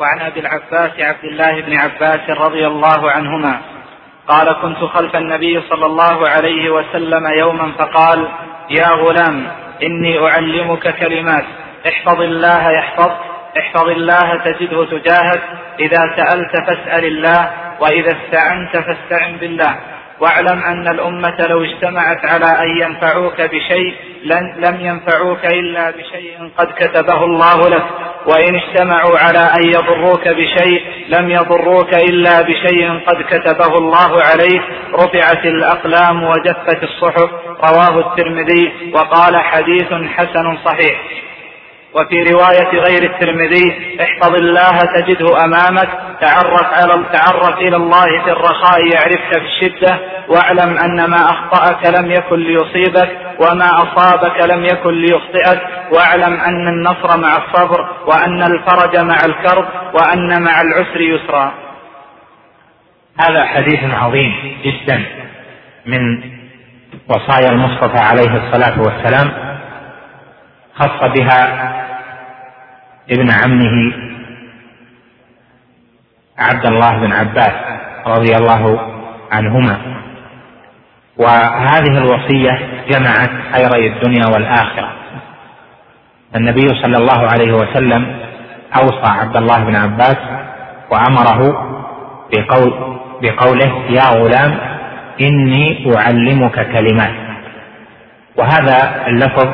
وعن أبي العباس عبد الله بن عباس رضي الله عنهما قال كنت خلف النبي صلى الله عليه وسلم يوما فقال يا غلام إني أعلمك كلمات احفظ الله يحفظك احفظ الله تجده تجاهك إذا سألت فاسأل الله وإذا استعنت فاستعن بالله واعلم أن الأمة لو اجتمعت على أن ينفعوك بشيء لم ينفعوك إلا بشيء قد كتبه الله لك. وإن اجتمعوا على أن يضروك بشيء لم يضروك إلا بشيء قد كتبه الله عليك. رفعت الأقلام وجفت الصحف رواه الترمذي وقال حديث حسن صحيح. وفي رواية غير الترمذي احفظ الله تجده أمامك. تعرف على تعرف إلى الله في الرخاء يعرفك في الشدة؟ واعلم أن ما أخطأك لم يكن ليصيبك وما أصابك لم يكن ليخطئك. واعلم أن النصر مع الصبر وأن الفرج مع الكرب وأن مع العسر يسرا. هذا حديث عظيم جدا من وصايا المصطفى عليه الصلاة والسلام خص بها ابن عمه عبد الله بن عباس رضي الله عنهما. وهذه الوصية جمعت خيري الدنيا والآخرة. النبي صلى الله عليه وسلم أوصى عبد الله بن عباس وأمره بقول بقوله يا غلام إني أعلمك كلمات. وهذا اللفظ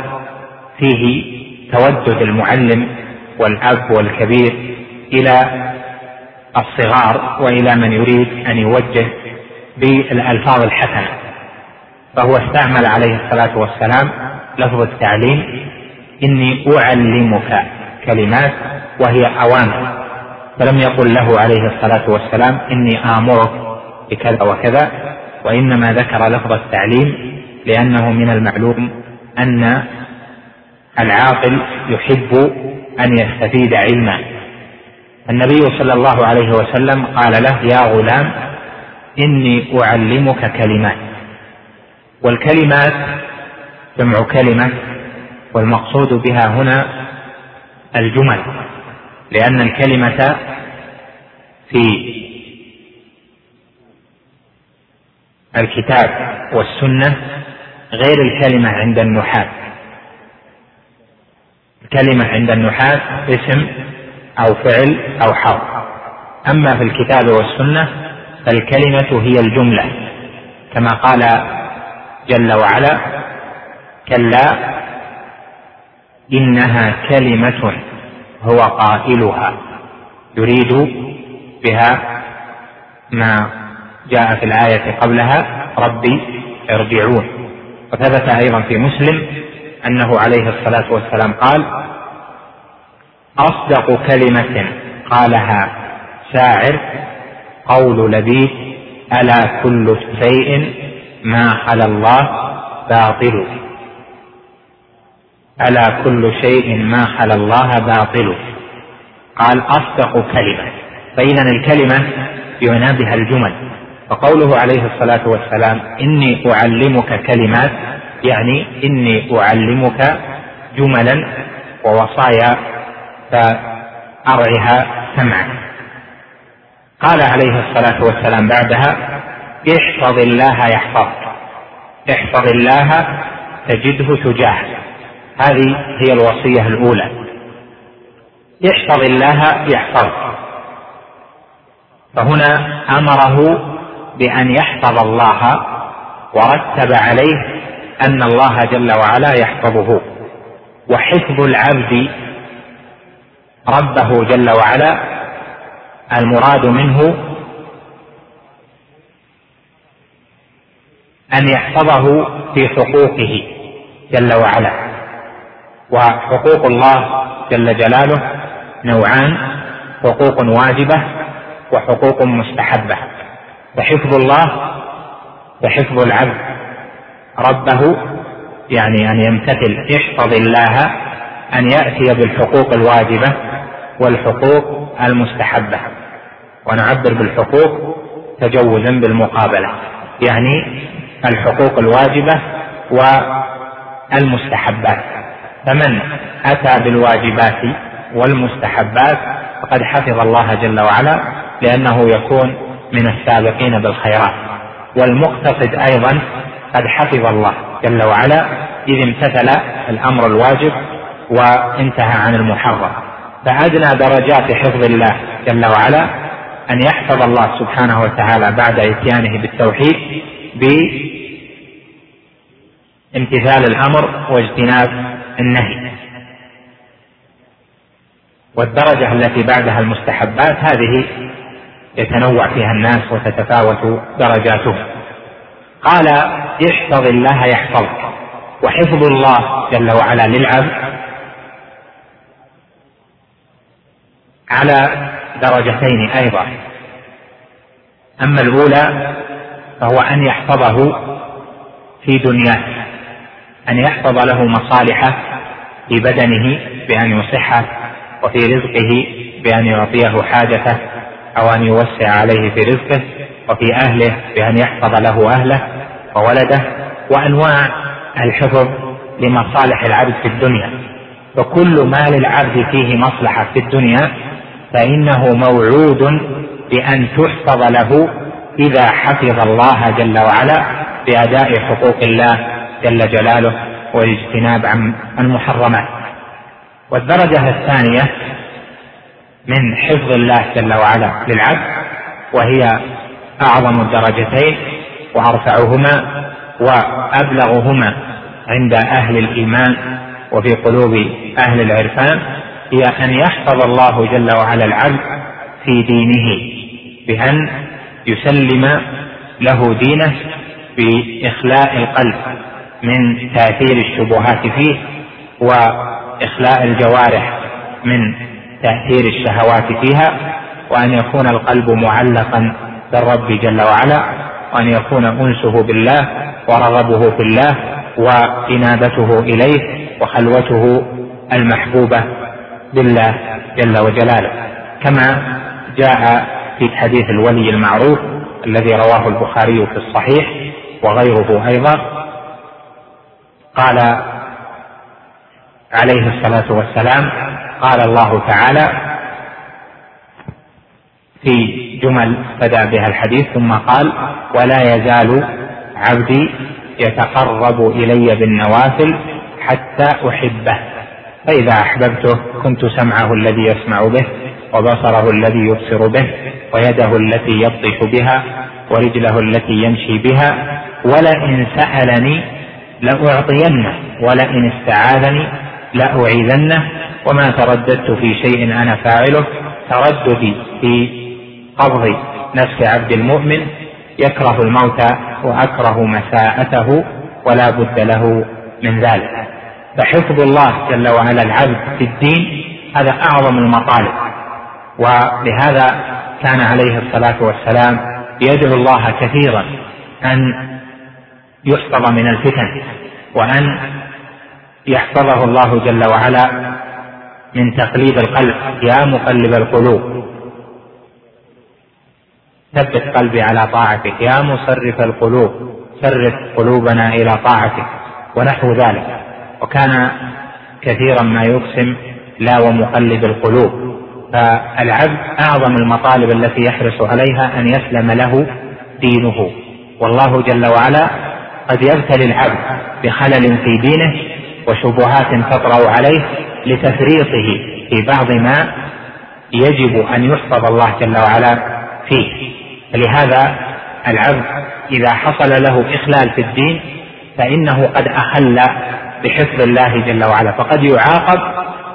فيه تودد المعلم والأب والكبير إلى الصغار وإلى من يريد أن يوجه بالألفاظ الحسنة. فهو استعمل عليه الصلاة والسلام لفظ التعليم إني أعلمك كلمات وهي اوامر فلم يقل له عليه الصلاة والسلام إني آمرك بكذا وكذا وإنما ذكر لفظ التعليم لأنه من المعلوم أن العاقل يحب أن يستفيد علما. النبي صلى الله عليه وسلم قال له يا غلام إني أعلمك كلمات. والكلمات جمع كلمة والمقصود بها هنا الجمل لأن الكلمة في الكتاب والسنة غير الكلمة عند النحاة. الكلمة عند النحاة اسم أو فعل أو حرف. أما في الكتاب والسنة فالكلمة هي الجملة. كما قال جل وعلا كلا إنها كلمة هو قائلها يريد بها ما جاء في الآية قبلها ربي ارجعون. وثبت أيضا في مسلم أنه عليه الصلاة والسلام قال أصدق كلمة قالها شاعر قول لبيد ألا كل شيء ما خلا الله باطل؟ ألا كل شيء ما خلا الله باطل؟ قال أصدق كلمة. فإذا الكلمة يعنى بها الجمل فقوله عليه الصلاة والسلام إني أعلمك كلمات يعني إني أعلمك جملا ووصايا فأرعها سمعا. قال عليه الصلاة والسلام بعدها احفظ الله يحفظك احفظ الله تجده تجاهك هذه هي الوصية الأولى. احفظ الله يحفظك. فهنا أمره بأن يحفظ الله ورتب عليه أن الله جل وعلا يحفظه. وحفظ العبد ربه جل وعلا المراد منه أن يحفظه في حقوقه جل وعلا. وحقوق الله جل جلاله نوعان حقوق واجبة وحقوق مستحبة. فحفظ الله وحفظ العبد. ربه يعني أن يمتثل احفظ الله أن يأتي بالحقوق الواجبة. والحقوق المستحبة. ونعبر بالحقوق تجوزا بالمقابلة يعني الحقوق الواجبة والمستحبات. فمن أتى بالواجبات والمستحبات فقد حفظ الله جل وعلا لأنه يكون من السابقين بالخيرات. والمقتصد أيضا قد حفظ الله جل وعلا إذ امتثل الأمر الواجب وانتهى عن المحرم. فأدنى درجات حفظ الله جل وعلا أن يحفظ الله سبحانه وتعالى بعد إتيانه بالتوحيد بامتثال الأمر واجتناب النهي. والدرجة التي بعدها المستحبات هذه يتنوع فيها الناس وتتفاوت درجاتهم. قال احفظ الله يحفظك وحفظ الله جل وعلا للعبد على درجتين أيضا. أما الأولى فهو أن يحفظه في دنياه أن يحفظ له مصالحه في بدنه بأن يصحه وفي رزقه بأن يعطيه حاجته أو أن يوسع عليه في رزقه وفي أهله بأن يحفظ له أهله وولده وأنواع الحفظ لمصالح العبد في الدنيا. فكل ما للعبد فيه مصلحة في الدنيا فإنه موعود بأن تحفظ له إذا حفظ الله جل وعلا بأداء حقوق الله جل جلاله والاجتناب عن المحرمات والدرجة الثانية من حفظ الله جل وعلا للعبد وهي أعظم الدرجتين وأرفعهما وأبلغهما عند أهل الإيمان وفي قلوب أهل العرفان هي أن يحفظ الله جل وعلا العبد في دينه بأن يسلم له دينه بإخلاء القلب من تأثير الشبهات فيه وإخلاء الجوارح من تأثير الشهوات فيها وأن يكون القلب معلقا بالرب جل وعلا وأن يكون أنسه بالله ورغبه في الله وإنابته إليه وخلوته المحبوبة بالله جل وجلاله كما جاء في حديث الولي المعروف الذي رواه البخاري في الصحيح وغيره أيضا قال عليه الصلاة والسلام قال الله تعالى في جمل بدا بها الحديث ثم قال ولا يزال عبدي يتقرب إلي بالنوافل حتى أحبه. فإذا أحببته كنت سمعه الذي يسمع به وبصره الذي يبصر به ويده التي يبطش بها ورجله التي يمشي بها ولئن سألني لأعطينه ولئن استعاذني لأعيذنه وما ترددت في شيء أنا فاعله ترددي في قبض نفس عبد المؤمن يكره الموت وأكره مساءته ولا بد له من ذلك. فحفظ الله جل وعلا العبد في الدين هذا أعظم المطالب. ولهذا كان عليه الصلاة والسلام يدعو الله كثيرا أن يحفظ من الفتن وأن يحفظه الله جل وعلا من تقليب القلب. يا مقلب القلوب ثبت قلبي على طاعتك. يا مصرف القلوب صرف قلوبنا إلى طاعتك ونحو ذلك. وكان كثيرا ما يقسم لا ومقلب القلوب. فالعبد أعظم المطالب التي يحرص عليها أن يسلم له دينه. والله جل وعلا قد يبتلي العبد بخلل في دينه وشبهات تطرأ عليه لتفريطه في بعض ما يجب أن يحفظ الله جل وعلا فيه. فلهذا العبد إذا حصل له إخلال في الدين فإنه قد أخل بحفظ الله جل وعلا. فقد يعاقب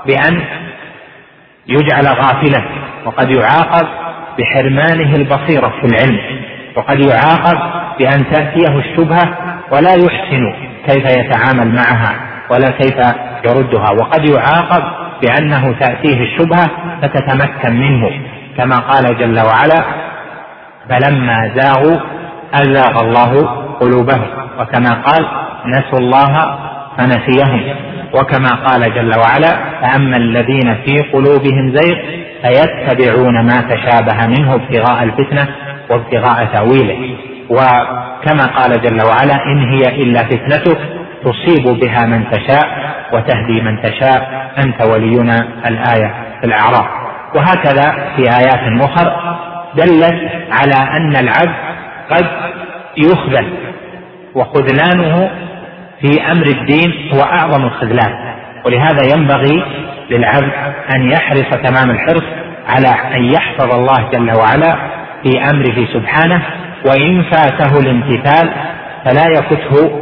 بأن يجعل غافلا وقد يعاقب بحرمانه البصيرة في العلم وقد يعاقب بأن تأتيه الشبهة ولا يحسن كيف يتعامل معها ولا كيف يردها. وقد يعاقب بأنه تأتيه الشبهة فتتمكن منه. كما قال جل وعلا فلما زاغوا أزاغ الله قلوبهم. وكما قال نسوا الله فنسيهم. وكما قال جل وعلا فأما الذين في قلوبهم زيغ فيتبعون ما تشابه منه ابتغاء الفتنة وابتغاء تأويله. وكما قال جل وعلا إن هي إلا فتنتك تصيب بها من تشاء وتهدي من تشاء. أنت ولينا الآية في الأعراف. وهكذا في آيات أخر دلت على أن العبد قد يخذل وخذلانه في أمر الدين هو أعظم الخذلان. ولهذا ينبغي للعبد أن يحرص تمام الحرص على أن يحفظ الله جل وعلا في أمره سبحانه وإن فاته الامتثال فلا يفته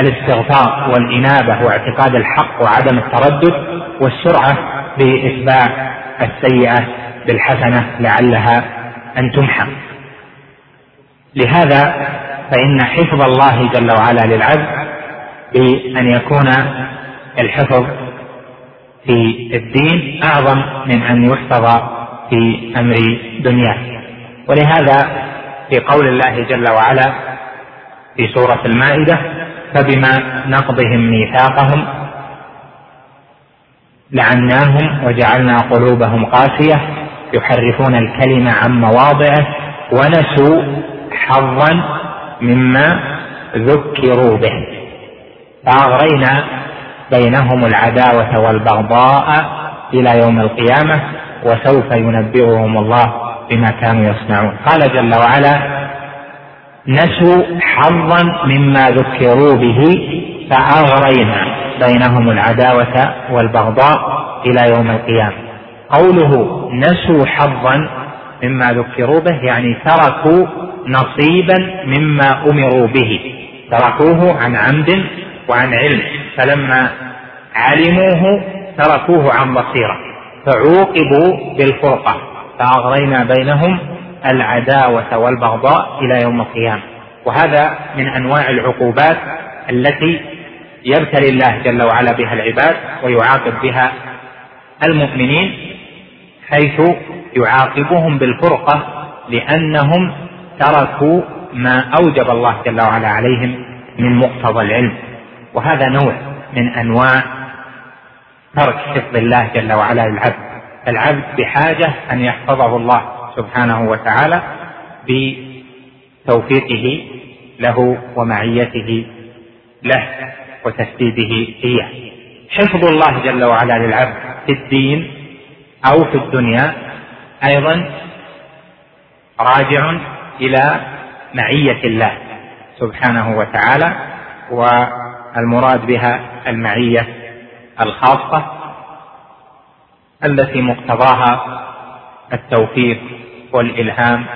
الاستغفار والإنابة واعتقاد الحق وعدم التردد والسرعة بإتباع السيئة بالحسنة لعلها أن تمحى. لهذا فإن حفظ الله جل وعلا للعبد بأن يكون الحفظ في الدين أعظم من أن يحفظ في أمر دنياه. ولهذا في قول الله جل وعلا في سورة المائدة فبما نقضهم ميثاقهم لعناهم وجعلنا قلوبهم قاسية يحرفون الكلمة عن مواضعه ونسوا حظا مما ذكروا به. فأغرينا بينهم العداوة والبغضاء إلى يوم القيامة وسوف ينبئهم الله بما كانوا يصنعون. قال جل وعلا نسوا حظا مما ذكروا به فأغرينا بينهم العداوة والبغضاء إلى يوم القيامة. قوله نسوا حظا مما ذكروا به يعني تركوا نصيبا مما أمروا به. تركوه عن عمد وعن علم. فلما علموه تركوه عن بصيرة. فعوقبوا بالفرقة. فأغرينا بينهم العداوة والبغضاء إلى يوم القيامة. وهذا من أنواع العقوبات التي يبتلي الله جل وعلا بها العباد ويعاقب بها المؤمنين حيث يعاقبهم بالفرقة لأنهم تركوا ما أوجب الله جل وعلا عليهم من مقتضى العلم. وهذا نوع من أنواع ترك حفظ الله جل وعلا للعبد. العبد بحاجة أن يحفظه الله سبحانه وتعالى بتوفيقه له ومعيته له وتسديده إياه. حفظ الله جل وعلا للعبد في الدين أو في الدنيا أيضا راجع إلى معية الله سبحانه وتعالى والمراد بها المعية الخاصة التي مقتضاها التوفيق والإلهام.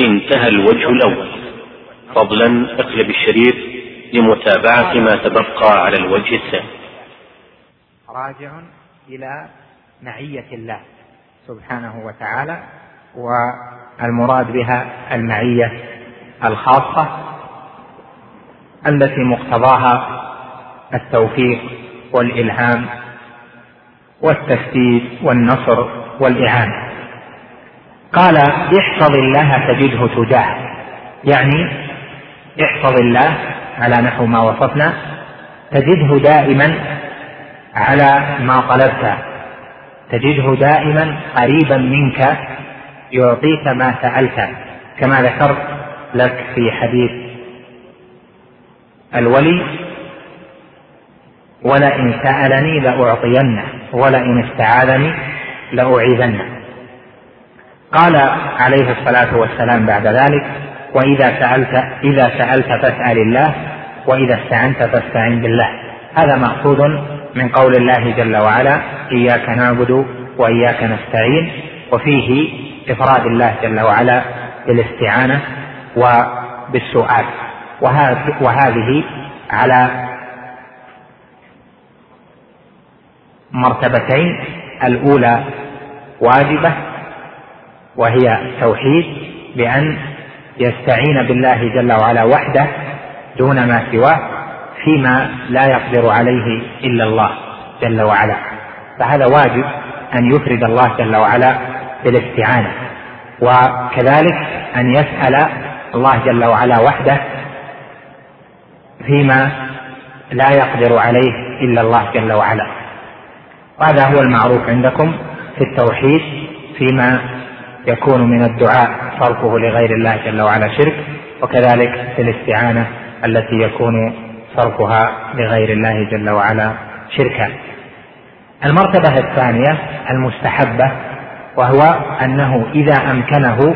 انتهى الوجه الأول. فضلا اقلب الشريف لمتابعة ما تبقى على الوجه الثاني. راجع إلى معية الله سبحانه وتعالى والمراد بها المعية الخاصة التي مقتضاها التوفيق والإلهام والتسديد والنصر والإعانة. قال احفظ الله تجده تجاه. يعني احفظ الله على نحو ما وصفنا تجده دائما على ما طلبت تجده دائما قريبا منك يعطيك ما سألت. كما ذكرت لك في حديث الولي ولئن سألني لأعطينه ولئن استعاذني لأعيذنه. قال عليه الصلاة والسلام بعد ذلك وإذا سألت إذا سألت فاسأل الله وإذا استعنت فاستعن بالله. هذا مأخوذ من قول الله جل وعلا إياك نعبد وإياك نستعين. وفيه إفراد الله جل وعلا بالاستعانة وبالسؤال. وهذه على مرتبتين. الأولى واجبة وهي التوحيد بأن يستعين بالله جل وعلا وحده دون ما سواه فيما لا يقدر عليه إلا الله جل وعلا. فهذا واجب أن يفرد الله جل وعلا بالاستعانة وكذلك أن يسأل الله جل وعلا وحده فيما لا يقدر عليه إلا الله جل وعلا. وهذا هو المعروف عندكم في التوحيد فيما يكون من الدعاء صرفه لغير الله جل وعلا شرك وكذلك في الاستعانة التي يكون صرفها لغير الله جل وعلا شركا. المرتبة الثانية المستحبة وهو أنه إذا أمكنه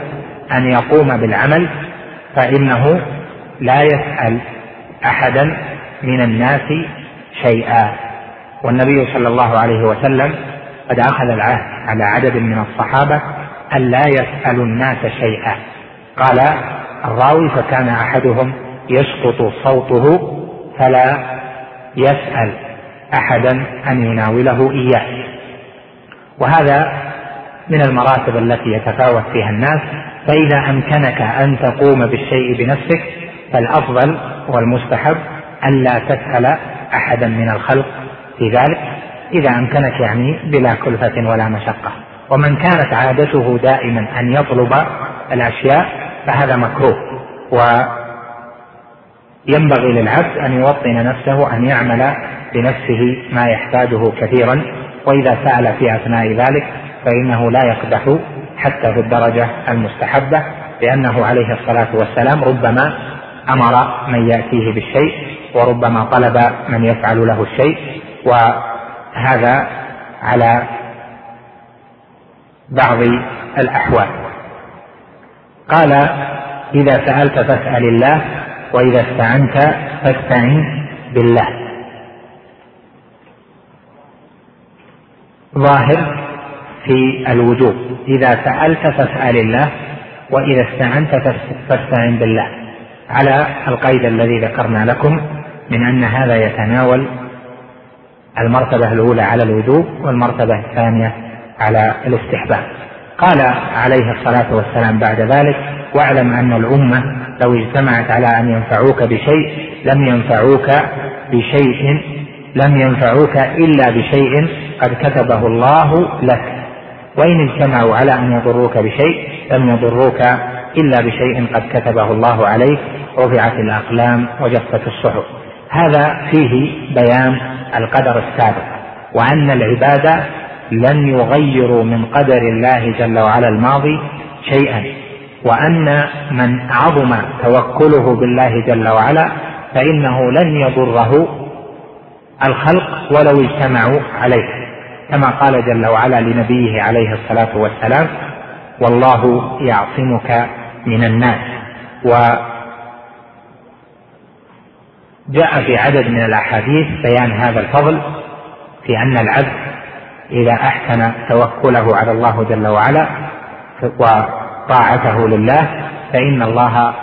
أن يقوم بالعمل فإنه لا يسأل أحدا من الناس شيئا. والنبي صلى الله عليه وسلم قد أخذ العهد على عدد من الصحابة ألا يسألوا الناس شيئا. قال الراوي فكان أحدهم يسقط صوته فلا يسأل أحدا أن يناوله إياه. وهذا من المراتب التي يتفاوت فيها الناس فإذا أمكنك أن تقوم بالشيء بنفسك فالأفضل والمستحب ألا تسأل أحدا من الخلق في ذلك إذا أمكنك يعني بلا كلفة ولا مشقة. ومن كانت عادته دائما أن يطلب الأشياء فهذا مكروه. وينبغي للعبد أن يوطن نفسه أن يعمل بنفسه ما يحتاجه كثيرا. وإذا سأل في أثناء ذلك فإنه لا يقدح حتى في الدرجة المستحبة لأنه عليه الصلاة والسلام ربما أمر من يأتيه بالشيء وربما طلب من يفعل له الشيء وهذا على بعض الأحوال. قال إذا سألت فاسأل الله وإذا استعنت فاستعن بالله. ظاهر في الوجوب. إذا سألت فاسأل الله وإذا استعنت فاستعن بالله. على القيد الذي ذكرنا لكم من أن هذا يتناول المرتبة الأولى على الوجوب والمرتبة الثانية على الاستحباب. قال عليه الصلاة والسلام بعد ذلك واعلم أن الأمة لو اجتمعت على أن ينفعوك بشيء لم ينفعوك بشيء لم ينفعوك إلا بشيء قد كتبه الله لك. وإن اجتمعوا على أن يضروك بشيء لم يضروك إلا بشيء قد كتبه الله عليك رفعت الأقلام وجفت الصحف. هذا فيه بيان القدر السابق وأن العباد لن يغيروا من قدر الله جل وعلا الماضي شيئا وأن من عظم توكله بالله جل وعلا فإنه لن يضره الخلق ولو اجتمعوا عليه. كما قال جل وعلا لنبيه عليه الصلاة والسلام والله يعصمك من الناس. وجاء في عدد من الأحاديث بيان هذا الفضل في أن العبد إذا أحسن توكله على الله جل وعلا وطاعته لله فإن الله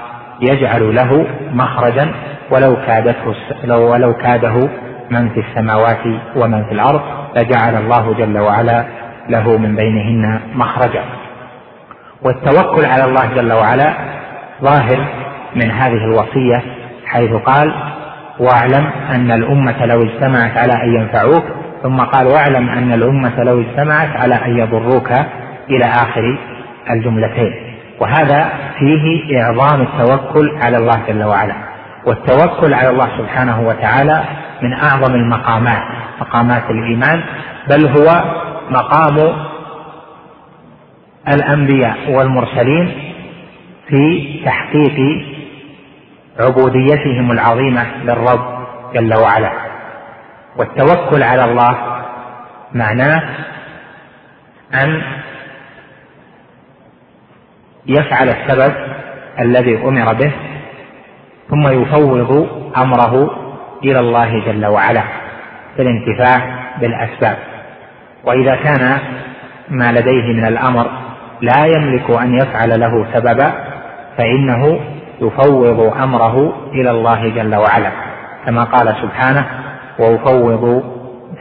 يجعل له مخرجا ولو كادته ولو كاده من في السماوات ومن في الأرض لجعل الله جل وعلا له من بينهن مخرجا. والتوكل على الله جل وعلا ظاهر من هذه الوصية حيث قال واعلم أن الأمة لو اجتمعت على أن ينفعوك ثم قال واعلم أن الأمة لو اجتمعت على أن يضروك إلى آخر الجملتين وهذا فيه إعظام التوكل على الله جل وعلا. والتوكل على الله سبحانه وتعالى من أعظم المقامات مقامات الإيمان بل هو مقام الأنبياء والمرسلين في تحقيق عبوديتهم العظيمة للرب جل وعلا. والتوكل على الله معناه أن يفعل السبب الذي أمر به ثم يفوض أمره إلى الله جل وعلا في الانتفاع بالأسباب. وإذا كان ما لديه من الأمر لا يملك أن يفعل له سببا فإنه يفوض أمره إلى الله جل وعلا. كما قال سبحانه وأفوض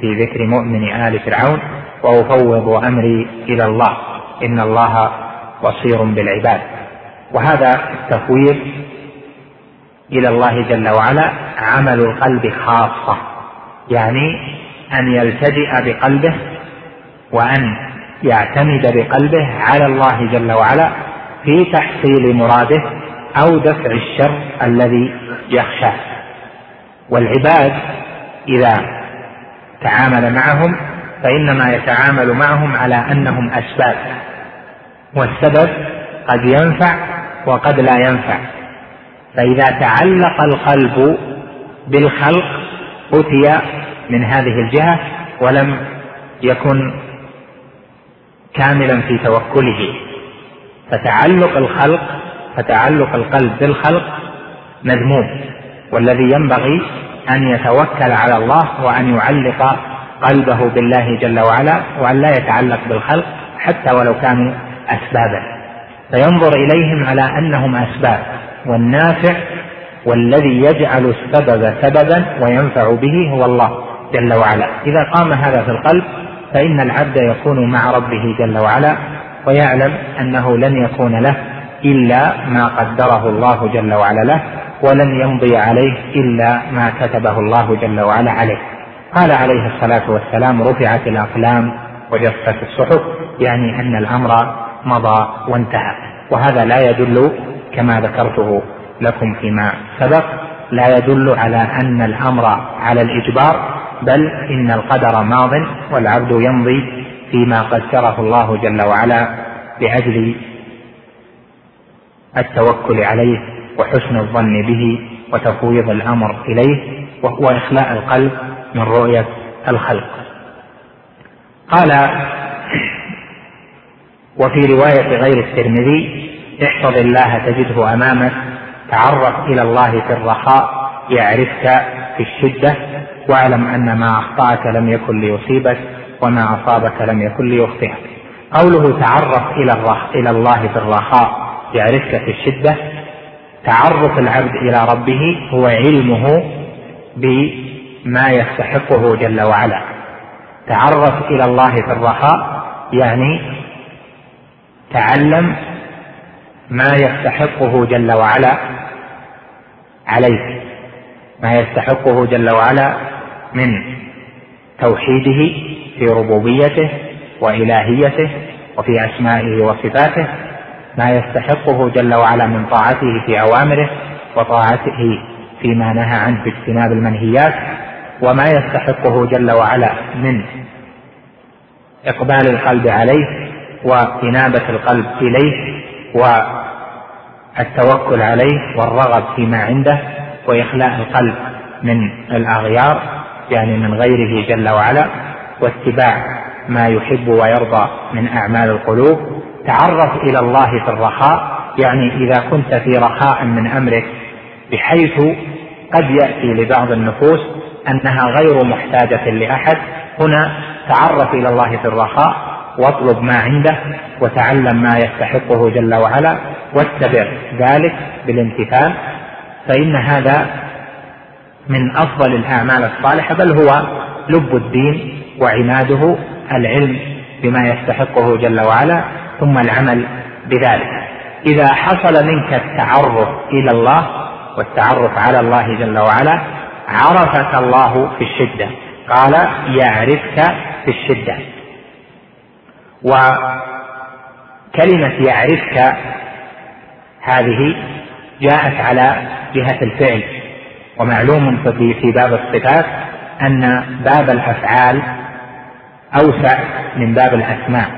في ذكر مؤمن آل فرعون وأفوض أمري إلى الله إن الله بصير بالعباد. وهذا التفويض إلى الله جل وعلا عمل القلب خاصة يعني أن يلتجئ بقلبه وأن يعتمد بقلبه على الله جل وعلا في تحصيل مراده أو دفع الشر الذي يخشاه والعباد إذا تعامل معهم فإنما يتعامل معهم على أنهم أسباب والسبب قد ينفع وقد لا ينفع. فإذا تعلق القلب بالخلق أتي من هذه الجهة ولم يكن كاملا في توكله. فتعلق الخلق فتعلق القلب بالخلق مذموم. والذي ينبغي أن يتوكل على الله وأن يعلق قلبه بالله جل وعلا وأن لا يتعلق بالخلق حتى ولو كانوا اسبابا. فينظر إليهم على أنهم أسباب. والنافع والذي يجعل السبب سببا وينفع به هو الله جل وعلا. إذا قام هذا في القلب فإن العبد يكون مع ربه جل وعلا ويعلم أنه لن يكون له إلا ما قدره الله جل وعلا له ولن يمضي عليه إلا ما كتبه الله جل وعلا عليه. قال عليه الصلاة والسلام رفعت الأقلام وجفت الصحف يعني أن الأمر مضى وانتهى. وهذا لا يدل كما ذكرته لكم فيما سبق لا يدل على أن الأمر على الإجبار بل إن القدر ماض والعبد يمضي فيما قدره الله جل وعلا لأجل التوكل عليه وحسن الظن به وتفويض الأمر إليه وهو إخلاء القلب من رؤية الخلق. قال وفي رواية غير الترمذي احفظ الله تجده أمامك تعرف إلى الله في الرخاء يعرفك في الشدة واعلم أن ما أخطأك لم يكن ليصيبك وما أصابك لم يكن ليخطئك. قوله تعرف إلى إلى الله في الرخاء يعرفك في الشدة تعرف العبد إلى ربه هو علمه بما يستحقه جل وعلا. تعرف إلى الله في الرخاء يعني تعلم ما يستحقه جل وعلا عليك ما يستحقه جل وعلا من توحيده في ربوبيته وإلهيته وفي أسمائه وصفاته ما يستحقه جل وعلا من طاعته في أوامره وطاعته فيما نهى عنه في اجتناب المنهيات وما يستحقه جل وعلا من إقبال القلب عليه وإنابة القلب إليه والتوكل عليه والرغب فيما عنده وإخلاء القلب من الأغيار يعني من غيره جل وعلا واتباع ما يحب ويرضى من أعمال القلوب. تعرف إلى الله في الرخاء يعني إذا كنت في رخاء من أمرك بحيث قد يأتي لبعض النفوس أنها غير محتاجة لأحد هنا تعرف إلى الله في الرخاء. واطلب ما عنده وتعلم ما يستحقه جل وعلا واتبع ذلك بالامتثال فإن هذا من أفضل الأعمال الصالحة بل هو لب الدين وعماده العلم بما يستحقه جل وعلا ثم العمل بذلك. إذا حصل منك التعرف إلى الله والتعرف على الله جل وعلا عرفك الله في الشدة. قال يعرفك في الشدة. وكلمة يعرفك هذه جاءت على جهة الفعل ومعلوم في باب الصفات أن باب الأفعال أوسع من باب الأسماء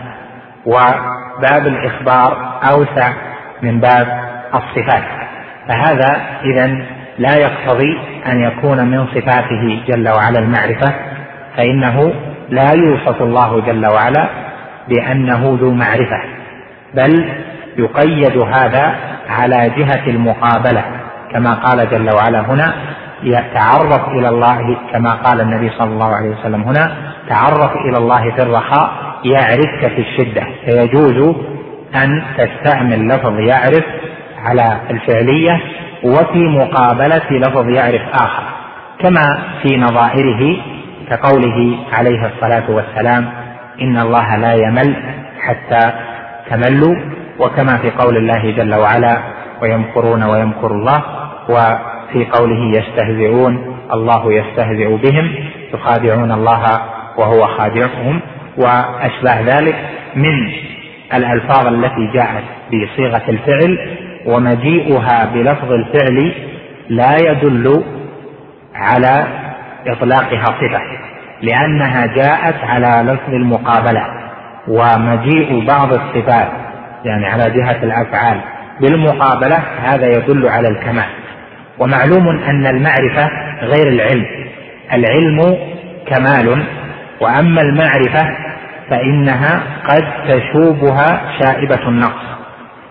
وباب الإخبار أوسع من باب الصفات. فهذا اذا لا يقتضي أن يكون من صفاته جل وعلا المعرفة فإنه لا يوصف الله جل وعلا بانه ذو معرفة بل يقيد هذا على جهة المقابلة كما قال جل وعلا هنا يتعرف إلى الله كما قال النبي صلى الله عليه وسلم هنا تعرف إلى الله في الرخاء يعرفك في الشدة فيجوز أن تستعمل لفظ يعرف على الفعلية وفي مقابلة لفظ يعرف آخر كما في نظائره كقوله عليه الصلاة والسلام إن الله لا يمل حتى تملوا وكما في قول الله جل وعلا ويمكرون ويمكر الله وفي قوله يستهزئون الله يستهزئ بهم يخادعون الله وهو خادعهم واشباه ذلك من الألفاظ التي جاءت بصيغة الفعل ومجيئها بلفظ الفعل لا يدل على إطلاقها صفة. لأنها جاءت على لفظ المقابلة ومجيء بعض الصفات يعني على جهة الأفعال. بالمقابلة هذا يدل على الكمال. ومعلوم أن المعرفة غير العلم. العلم كمال وأما المعرفة فإنها قد تشوبها شائبة النقص.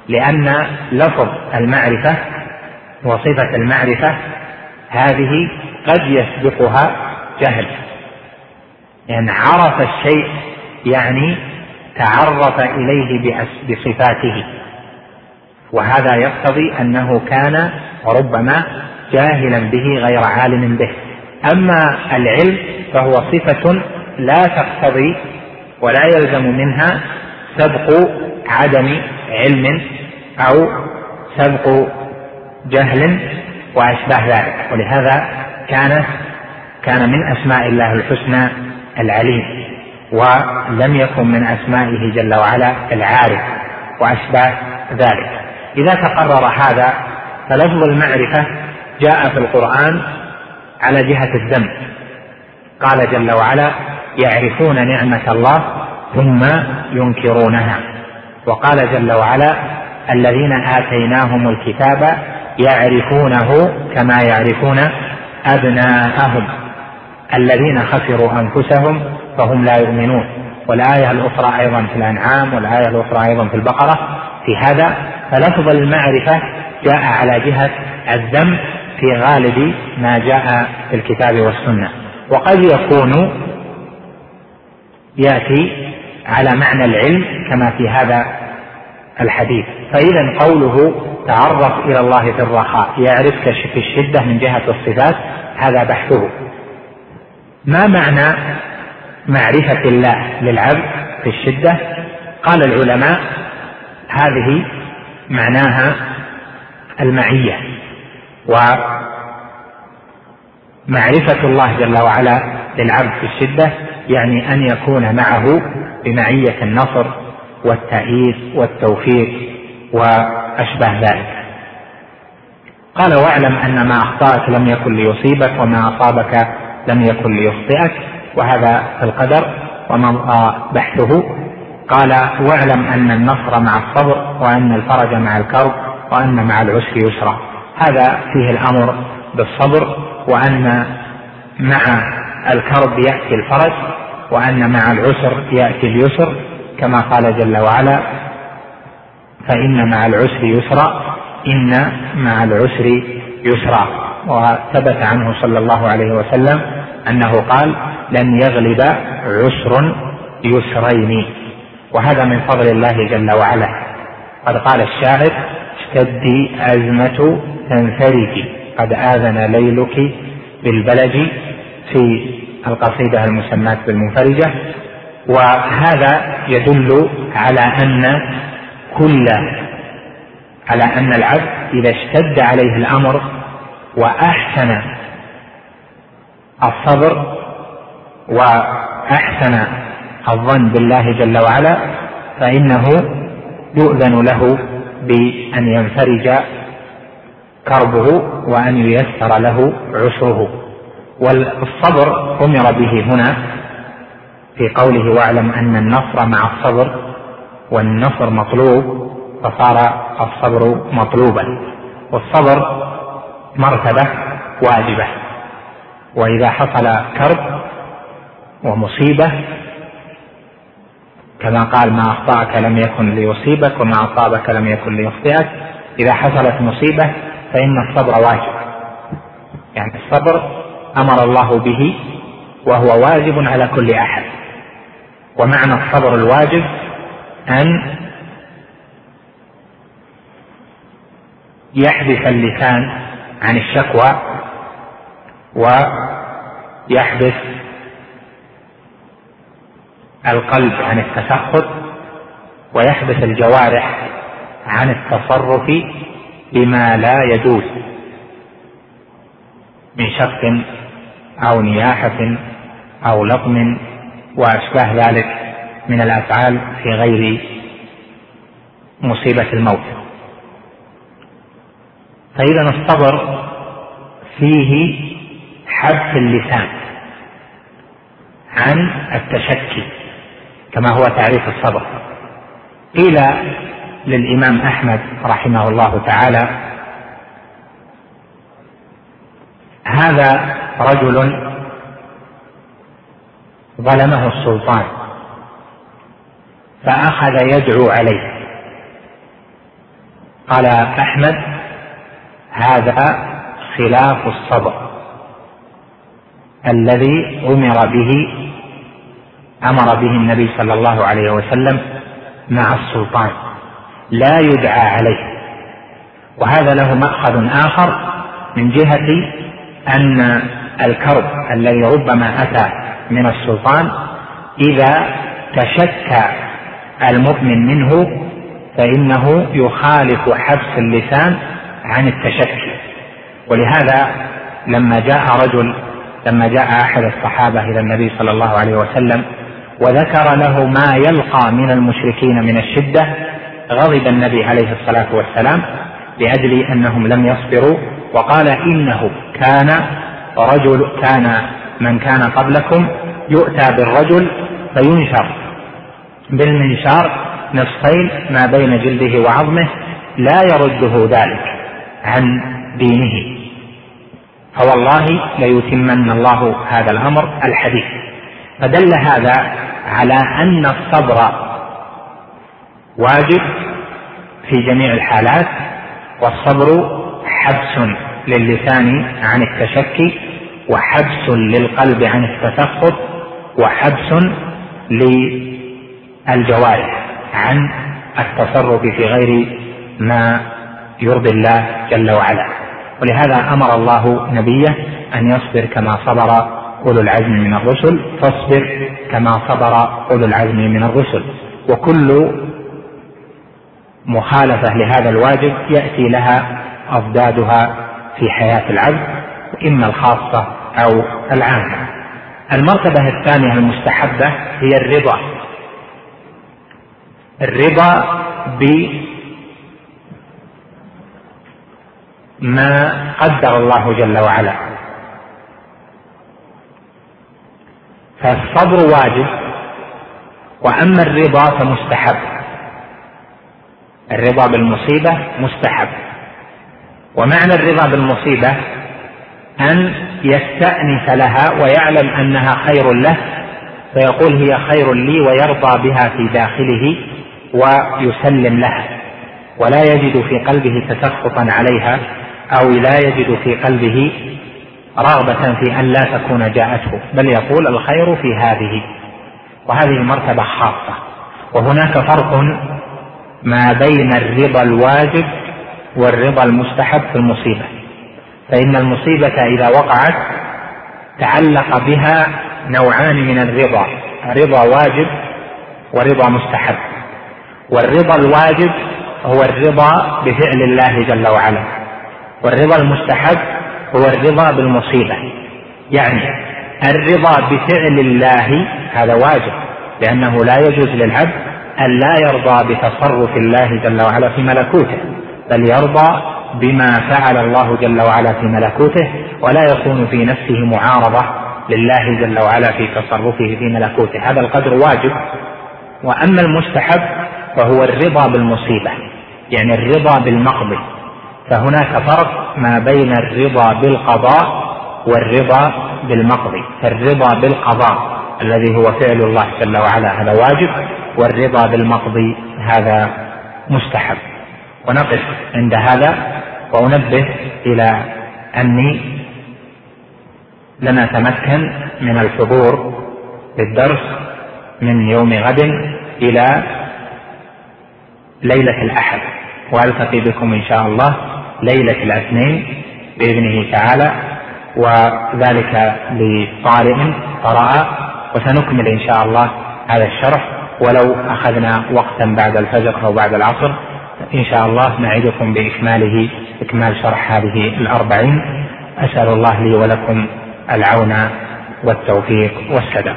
لأن لفظ المعرفة وصفة المعرفة هذه قد يسبقها جهل. يعني عرف الشيء يعني تعرف إليه بصفاته. وهذا يقتضي أنه كان ربما جاهلا به غير عالم به. أما العلم فهو صفة لا تقتضي ولا يلزم منها سبق عدم علم أو سبق جهل وأشباه ذلك. ولهذا كانت كان من أسماء الله الحسنى العليم ولم يكن من أسمائه جل وعلا العارف وأشباه ذلك. إذا تقرر هذا فلفظ المعرفة جاء في القرآن على جهة الذم قال جل وعلا يعرفون نعمة الله ثم ينكرونها. وقال جل وعلا الذين آتيناهم الكتاب يعرفونه كما يعرفون أبناءهم. الذين خسروا أنفسهم فهم لا يؤمنون. والآية الأخرى أيضا في الأنعام والآية الأخرى أيضا في البقرة. في هذا فلفظ المعرفة جاء على جهة الذم في غالب ما جاء في الكتاب والسنة. وقد يكون يأتي على معنى العلم كما في هذا الحديث. فإذا قوله تعرف إلى الله في الرخاء يعرفك في الشدة من جهة الصفات هذا بحثه. ما معنى معرفة الله للعبد في الشدة؟ قال العلماء هذه معناها المعية ومعرفة الله جل وعلا للعبد في الشدة يعني أن يكون معه بمعية النصر والتأييد والتوفيق وأشباه ذلك. قال واعلم أن ما أخطأك لم يكن ليصيبك وما أصابك لم يكن ليخطئك وهذا في القدر ومضى بحثه. قال واعلم أن النصر مع الصبر وأن الفرج مع الكرب وأن مع العسر يسرا. هذا فيه الأمر بالصبر وأن مع الكرب يأتي الفرج وأن مع العسر يأتي اليسر كما قال جل وعلا فإن مع العسر يسرا إن مع العسر يسرا. وثبت عنه صلى الله عليه وسلم أنه قال لن يغلب عسر يسرين وهذا من فضل الله جل وعلا. قد قال الشاعر اشتدي أزمة تنفرجي قد آذن ليلك بالبلج في القصيدة المسماة بالمنفرجة. وهذا يدل على أن كل على أن العبد إذا اشتد عليه الأمر وأحسن الصبر وأحسن الظن بالله جل وعلا فإنه يؤذن له بأن ينفرج كربه وأن ييسر له عسره. والصبر أمر به هنا في قوله واعلم أن النصر مع الصبر والنصر مطلوب فصار الصبر مطلوبا. والصبر مرتبة واجبة. وإذا حصل كرب ومصيبة كما قال ما أخطأك لم يكن ليصيبك وما أصابك لم يكن ليخطئك إذا حصلت مصيبة فإن الصبر واجب. يعني الصبر أمر الله به وهو واجب على كل أحد. ومعنى الصبر الواجب أن يحبس اللسان عن الشكوى ويحبس القلب عن التسخط ويحبس الجوارح عن التصرف بما لا يجوز من شق أو نياحة أو لطم وأشباه ذلك من الأفعال في غير مصيبة الموت. فإذا الصبر فيه حبس اللسان عن التشكي كما هو تعريف الصبر. قيل للإمام أحمد رحمه الله تعالى هذا رجل ظلمه السلطان فأخذ يدعو عليه. قال أحمد هذا خلاف الصبر الذي أمر به أمر به النبي صلى الله عليه وسلم مع السلطان. لا يدعى عليه. وهذا له مأخذ آخر من جهة أن الكرب الذي ربما أتى من السلطان إذا تشكى المؤمن منه فإنه يخالف حبس اللسان عن التشكي. ولهذا لما جاء رجل لما جاء أحد الصحابة إلى النبي صلى الله عليه وسلم وذكر له ما يلقى من المشركين من الشدة غضب النبي عليه الصلاة والسلام لأجل أنهم لم يصبروا وقال إنه كان رجل كان من كان قبلكم يؤتى بالرجل فينشر بالمنشار نصفين ما بين جلده وعظمه لا يرده ذلك. عن دينه. فوالله ليتمن الله هذا الأمر الحديث. فدل هذا على أن الصبر واجب في جميع الحالات والصبر حبس للسان عن التشكي وحبس للقلب عن التسخط وحبس للجوارح عن التصرف في غير ما يرضي الله جل وعلا. ولهذا أمر الله نبيه أن يصبر كما صبر أولو العزم من الرسل فاصبر كما صبر أولو العزم من الرسل. وكل مخالفة لهذا الواجب يأتي لها أضدادها في حياة العبد اما الخاصة أو العامة. المرتبة الثانية المستحبة هي الرضا. الرضا بما قدر الله جل وعلا. فالصبر واجب وأما الرضا فمستحب. الرضا بالمصيبة مستحب. ومعنى الرضا بالمصيبة أن يستانس لها ويعلم أنها خير له فيقول هي خير لي ويرضى بها في داخله ويسلم لها ولا يجد في قلبه تسخطا عليها أو لا يجد في قلبه رغبة في أن لا تكون جاءته بل يقول الخير في هذه وهذه مرتبة خاصة. وهناك فرق ما بين الرضا الواجب والرضا المستحب في المصيبة. فإن المصيبة إذا وقعت تعلق بها نوعان من الرضا رضا واجب ورضا مستحب. والرضا الواجب هو الرضا بفعل الله جل وعلا. والرضا المستحب هو الرضا بالمصيبة. يعني الرضا بفعل الله هذا واجب لأنه لا يجوز للعبد أن لا يرضى بتصرف الله جل وعلا في ملكوته بل يرضى بما فعل الله جل وعلا في ملكوته ولا يكون في نفسه معارضة لله جل وعلا في تصرفه في ملكوته. هذا القدر واجب. وأما المستحب فهو الرضا بالمصيبة يعني الرضا بالمقضي. فهناك فرق ما بين الرضا بالقضاء والرضا بالمقضي. فالرضا بالقضاء الذي هو فعل الله جل وعلا هذا واجب والرضا بالمقضي هذا مستحب. ونقف عند هذا وأنبه إلى أني لن اتمكن من الحضور للدرس من يوم غد إلى ليلة الأحد. وألتقي بكم إن شاء الله. ليلة الاثنين بإذنه تعالى وذلك لطارئ قرأ وسنكمل إن شاء الله هذا الشرح. ولو أخذنا وقتا بعد الفجر أو بعد العصر إن شاء الله نعدكم بإكماله إكمال شرح هذه الأربعين. أسأل الله لي ولكم العون والتوفيق والسداد.